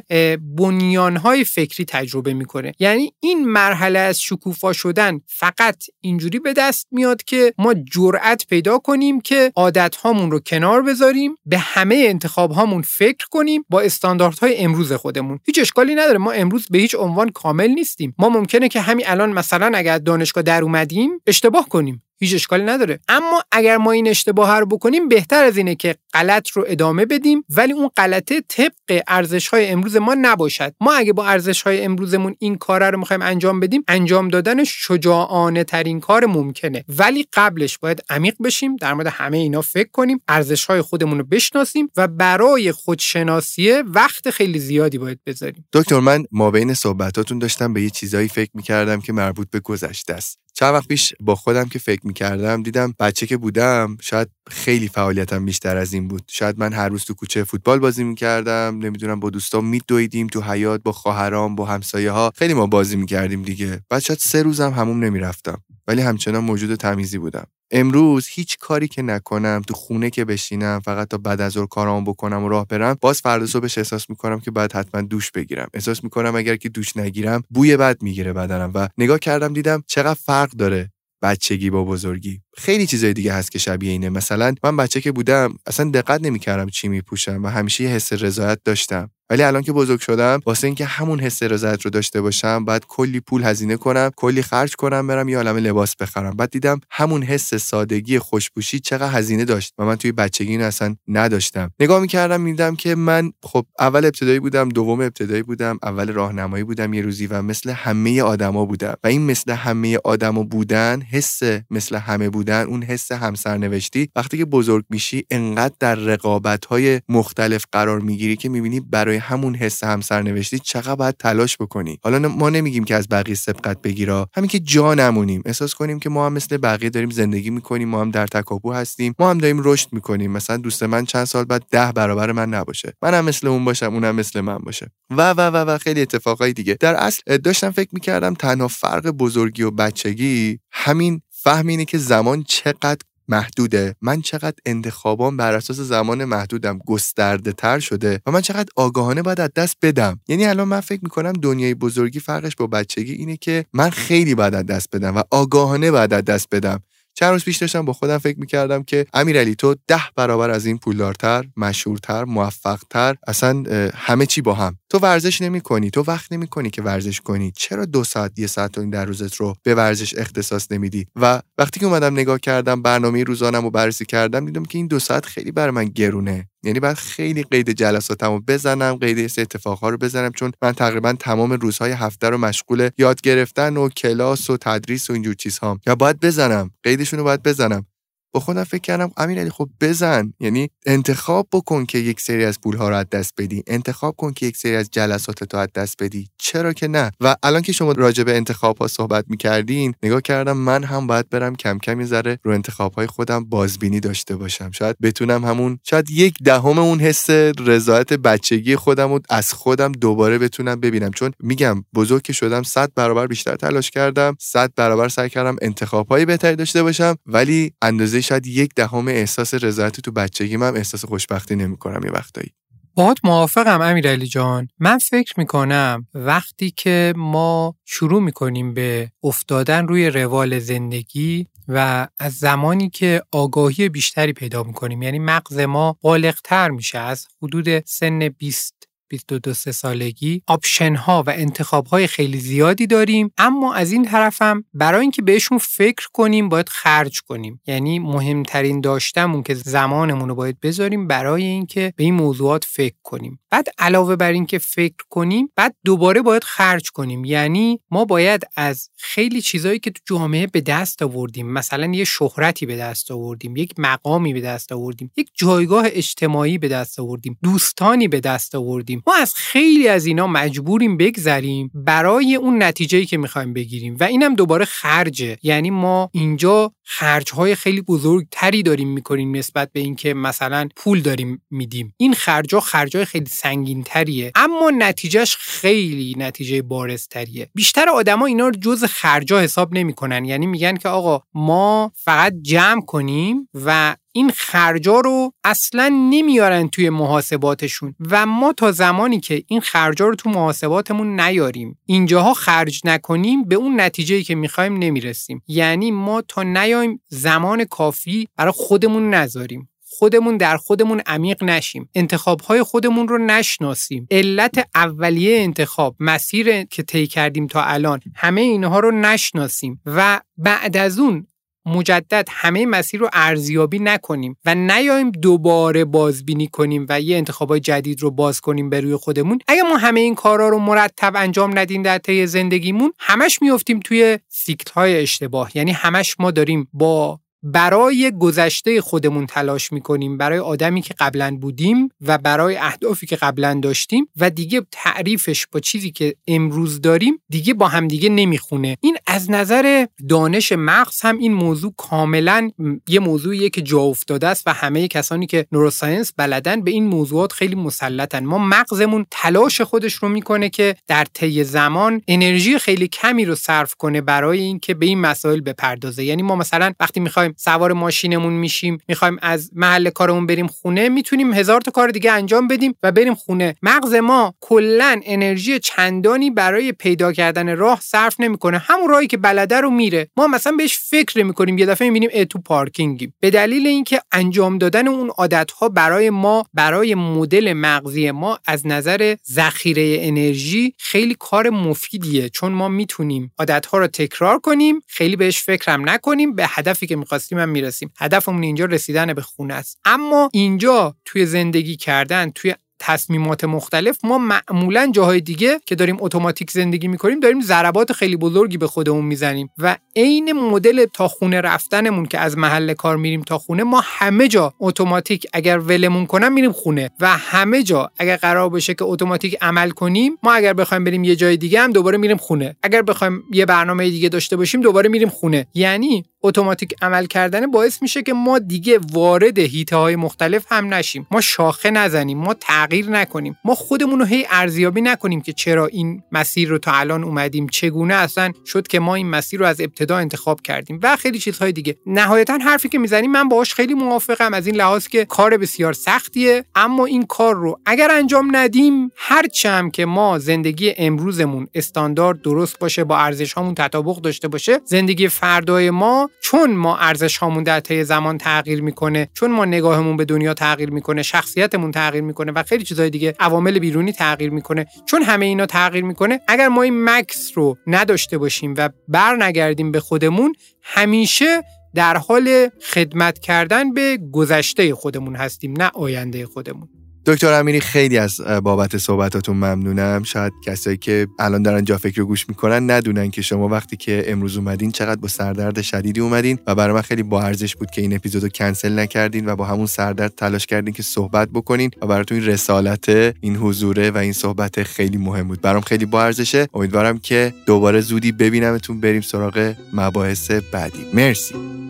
بنیانهای فکری تجربه می‌کنه. یعنی این مرحله از شکوفا شدن فقط اینجوری به دست میاد که ما جرأت پیدا کنیم که عادت هامون رو کنار بذاریم به همه انتخاب هامون فکر کنیم با استانداردهای امروز خودمون. هیچ اشکالی نداره ما امروز به هیچ عنوان کامل نیستیم. ما ممکنه که همین الان مثلا اگر دانشگاه در اومدیم اشتباه کنیم. هیچ اشکالی نداره. اما اگر ما این اشتباه رو بکنیم بهتر از اینه که غلط رو ادامه بدیم ولی اون غلطه طبق ارزش های امروز ما نباشد. ما اگه با ارزش های امروزمون این کار رو می‌خوایم انجام بدیم انجام دادن شجاعانه ترین کار ممکنه. ولی قبلش باید عمیق بشیم در مورد همه اینا فکر کنیم ارزش های خودمون رو بشناسیم و برای خودشناسیه وقت خیلی زیادی باید بذاریم. دکتر من ما بین صحبتاتون داشتم به یه چیزایی فکر می‌کردم که مربوط به گذشته است. چند وقت پیش با خودم که فکر می‌کردم دیدم بچه که بودم شاید خیلی فعالیتم بیشتر از این بود. شاید من هر روز تو کوچه فوتبال بازی می‌کردم نمی‌دونم با دوستام میدویدیم تو حیات با خواهرام با همسایه ها. خیلی ما بازی می‌کردیم دیگه. بعد شاید سه روزم هموم نمی‌رفتم. ولی همچنان موجود تمیزی بودم. امروز هیچ کاری که نکنم تو خونه که بشینم فقط تا بعد از ظهر بکنم و راه برم باز فردا صبحش احساس می‌کنم که باید حتما دوش بگیرم. احساس می‌کنم اگر که دوش نگیرم بوی بد می‌گیره بدنم و نگاه کردم دیدم چقدر فرق داره بچگی با بزرگی. خیلی چیزای دیگه هست که شبیه اینه. مثلا من بچه که بودم اصلا دقت نمی‌کردم چی میپوشم و همیشه یه حس رضایت داشتم. ولی الان که بزرگ شدم واسه اینکه همون حس رضایت رو داشته باشم بعد کلی پول هزینه کنم کلی خرج کنم برم یه عالم لباس بخرم. بعد دیدم همون حس سادگی خوشپوشی چقدر هزینه داشت و من توی بچگی اینو اصلا نداشتم. نگاه می‌کردم می‌دیدم که من خب اول ابتدایی بودم دوم ابتدایی بودم اول راهنمایی بودم یه روزی و مثل همه آدما بودم. و این مثل همه آدما بودن حس مثل همه بودن اون حس همسرنوشتی. وقتی که بزرگ میشی انقدر در رقابت های مختلف قرار می‌گیری که می‌بینی برای همون حس همسرنوشتی چقدر باید تلاش بکنی. حالا ما نمیگیم که از بقیه سبقت بگیرا. همین که جا نمونیم. احساس کنیم که ما هم مثل بقیه داریم زندگی می‌کنیم ما هم در تکاپو هستیم ما هم داریم رشد می‌کنیم. مثلا دوست من چند سال بعد ده برابر من نباشه. منم مثل اون باشم اونم مثل من باشه. و و و و خیلی اتفاقای دیگه. در اصل داشتم فکر می‌کردم تنها فرق بزرگی و بچگی همین فهم اینه که زمان چقدر محدوده. من چقدر انتخابام بر اساس زمان محدودم گسترده تر شده و من چقدر آگاهانه باید از دست بدم. یعنی الان من فکر می‌کنم دنیای بزرگی فرقش با بچگی اینه که من خیلی باید از دست بدم و آگاهانه باید از دست بدم. چند روز پیش داشتم با خودم فکر می‌کردم که امیرعلی تو ده برابر از این پولدارتر مشهورتر موفقتر اصلا همه چی با هم. تو ورزش نمی کنی تو وقت نمی کنی که ورزش کنی. چرا دو ساعت یه ساعت این در روزت رو به ورزش اختصاص نمیدی؟ و وقتی که اومدم نگاه کردم برنامه روزانم رو بررسی کردم دیدم که این دو ساعت خیلی برای من گرونه. یعنی بعد خیلی قید جلساتمو بزنم قید سه اتفاقها رو بزنم چون من تقریبا تمام روزهای هفته رو مشغول یاد گرفتن و کلاس و تدریس و اینجور چیزهام. یا باید بزنم قیدشون رو باید بزنم. با خودم فکر کردم امین علی خب بزن. یعنی انتخاب بکن که یک سری از پول ها رو از دست بدی. انتخاب کن که یک سری از جلسات تو از دست بدی. چرا که نه؟ و الان که شما راجع به انتخاب ها صحبت می‌کردین نگاه کردم من هم باید برم کم کم یه ذره رو انتخاب های خودم بازبینی داشته باشم. شاید بتونم همون شاید یک دهم اون حس رضایت بچگی خودم رو از خودم دوباره بتونم ببینم. چون میگم بزرگ که شدم 100 برابر بیشتر تلاش کردم 100 برابر سعی کردم انتخاب های بهتری داشته باشم ولی اندازه شاید یک دهم احساس رضایت تو بچگی من احساس خوشبختی نمی‌کنم یه وقتایی. باهات موافقم امیرعلی جان. من فکر می‌کنم وقتی که ما شروع می‌کنیم به افتادن روی روال زندگی و از زمانی که آگاهی بیشتری پیدا می‌کنیم یعنی مغز ما بالغتر میشه از حدود سن 20 22 سالگی آپشن ها و انتخاب های خیلی زیادی داریم. اما از این طرفم برای اینکه بهشون فکر کنیم باید خرج کنیم. یعنی مهمترین داشتمون که زمانمون رو باید بذاریم برای اینکه به این موضوعات فکر کنیم. بعد علاوه بر اینکه فکر کنیم بعد دوباره باید خرج کنیم. یعنی ما باید از خیلی چیزایی که تو جامعه به دست آوردیم مثلا یه شهرتی به دست آوردیم یک مقامی به دست آوردیم یک جایگاه اجتماعی به دست آوردیم دوستانی به دست آوردیم ما از خیلی از اینا مجبوریم بگذریم برای اون نتیجه‌ای که می‌خوایم بگیریم و اینم دوباره خرجه. یعنی ما اینجا خرجهای خیلی بزرگتری داریم می‌کنیم نسبت به اینکه مثلا پول داریم میدیم. این خرجها خرجهای خیلی سنگینتریه اما نتیجهش خیلی نتیجه بارزتریه. بیشتر آدما اینا رو جز خرجا حساب نمی‌کنن. یعنی میگن که آقا ما فقط جمع کنیم و این خرجا رو اصلا نمیارن توی محاسباتشون. و ما تا زمانی که این خرجا رو تو محاسباتمون نیاریم اینجاها خرج نکنیم به اون نتیجه که می‌خوایم نمی‌رسیم. یعنی ما تا نیایم زمان کافی برای خودمون نذاریم. خودمون در خودمون عمیق نشیم. انتخابهای خودمون رو نشناسیم. علت اولیه انتخاب مسیر که طی کردیم تا الان همه اینها رو نشناسیم. و بعد از اون مجدد همه مسیر رو ارزیابی نکنیم و نیایم دوباره بازبینی کنیم و یه انتخابای جدید رو باز کنیم به روی خودمون. اگر ما همه این کارا رو مرتب انجام ندیم در طی زندگیمون همش میفتیم توی سیکل های اشتباه. یعنی همش ما داریم با برای گذشته خودمون تلاش می‌کنیم برای آدمی که قبلا بودیم و برای اهدافی که قبلا داشتیم و دیگه تعریفش با چیزی که امروز داریم دیگه با همدیگه نمی‌خونه. این از نظر دانش مغز هم این موضوع کاملا یه موضوعیه که جا افتاده است و همه کسانی که نوروساینس بلدن به این موضوعات خیلی مسلطن. ما مغزمون تلاش خودش رو می‌کنه که در طی زمان انرژی خیلی کمی رو صرف کنه برای اینکه به این مسائل بپردازه. یعنی ما مثلا وقتی می‌خوایم سوار ماشینمون میشیم می‌خوایم از محل کارمون بریم خونه می‌تونیم هزار تا کار دیگه انجام بدیم و بریم خونه. مغز ما کلا انرژی چندانی برای پیدا کردن راه صرف نمی‌کنه. همون راهی که بلده رو میره. ما مثلا بهش فکر می‌کنیم یه دفعه می‌بینیم تو پارکینگیم. به دلیل اینکه انجام دادن اون عادت ها برای ما برای مدل مغزی ما از نظر ذخیره انرژی خیلی کار مفیدیه. چون ما می‌تونیم عادت ها رو تکرار کنیم خیلی بهش فکرم نکنیم. به هدفی که می‌خواستیم هم می‌رسیم. هدفمون اینجا رسیدن به خونه است. اما اینجا توی زندگی کردن توی تصمیمات مختلف ما معمولا جاهای دیگه که داریم اتوماتیک زندگی می‌کنیم داریم ضربات خیلی بزرگی به خودمون می‌زنیم. و عین مدل تا خونه رفتنمون که از محل کار میریم تا خونه ما همه جا اتوماتیک اگر ولمون کنم میریم خونه. و همه جا اگر قرار باشه که اتوماتیک عمل کنیم ما اگر بخوایم بریم یه جای دیگه هم دوباره میریم خونه. اگر بخوایم یه برنامه دیگه داشته باشیم دوباره میریم خونه. یعنی اتوماتیک عمل کردن باعث میشه که ما دیگه وارد هیته های مختلف هم نشیم. ما شاخه نزنیم ما تغییر نکنیم. ما خودمون رو هی ارزیابی نکنیم که چرا این مسیر رو تا الان اومدیم. چگونه اصلا شد که ما این مسیر رو از ابتدا انتخاب کردیم و خیلی چیزهای دیگه. نهایتا حرفی که می‌زنیم من باهاش خیلی موافقم از این لحاظ که کار بسیار سختیه اما این کار رو اگر انجام ندیم هرچم که ما زندگی امروزمون استاندارد درست باشه با ارزش هامون تطابق داشته باشه زندگی فردای ما چون ما ارزش هامون در طی زمان تغییر می‌کنه چون ما نگاهمون به دنیا تغییر می‌کنه شخصیتمون تغییر می‌کنه و خیلی چیزهای دیگه عوامل بیرونی تغییر می‌کنه. چون همه اینا تغییر می‌کنه اگر ما این مکس رو نداشته باشیم و بر نگردیم به خودمون همیشه در حال خدمت کردن به گذشته خودمون هستیم نه آینده خودمون. دکتر امیری خیلی از بابت صحبتاتون ممنونم. شاید کسایی که الان دارن جا فکر رو گوش می‌کنن ندونن که شما وقتی که امروز اومدین چقدر با سردرد شدیدی اومدین و برای من خیلی با ارزش بود که این اپیزودو کنسل نکردین و با همون سردرد تلاش کردین که صحبت بکنین و براتون این رسالت این حضوره و این صحبت خیلی مهم بود. برام خیلی با ارزشه. امیدوارم که دوباره زودی ببینمتون بریم سراغ مباحث بعدی. مرسی.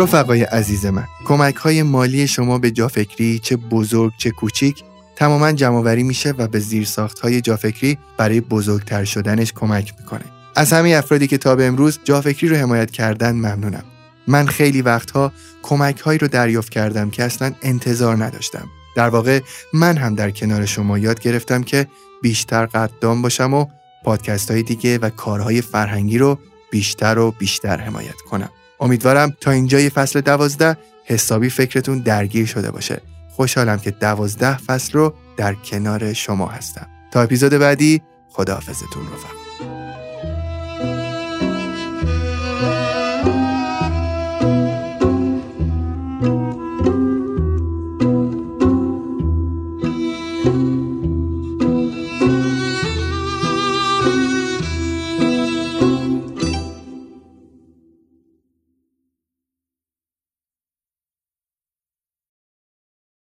رفقای عزیز من کمک های مالی شما به جافکری چه بزرگ چه کوچیک تماما جمعوری میشه و به زیرساخت های جافکری برای بزرگتر شدنش کمک می‌کنه. از همه افرادی که تا به امروز جافکری رو حمایت کردن ممنونم. من خیلی وقتها کمک هایی رو دریافت کردم که اصلا انتظار نداشتم. در واقع من هم در کنار شما یاد گرفتم که بیشتر قدردان باشم و پادکست های دیگه و کارهای فرهنگی رو بیشتر و بیشتر حمایت کنم. امیدوارم تا اینجای فصل دوازده حسابی فکرتون درگیر شده باشه. خوشحالم که دوازده فصل رو در کنار شما هستم. تا اپیزود بعدی خداحافظتون رفقا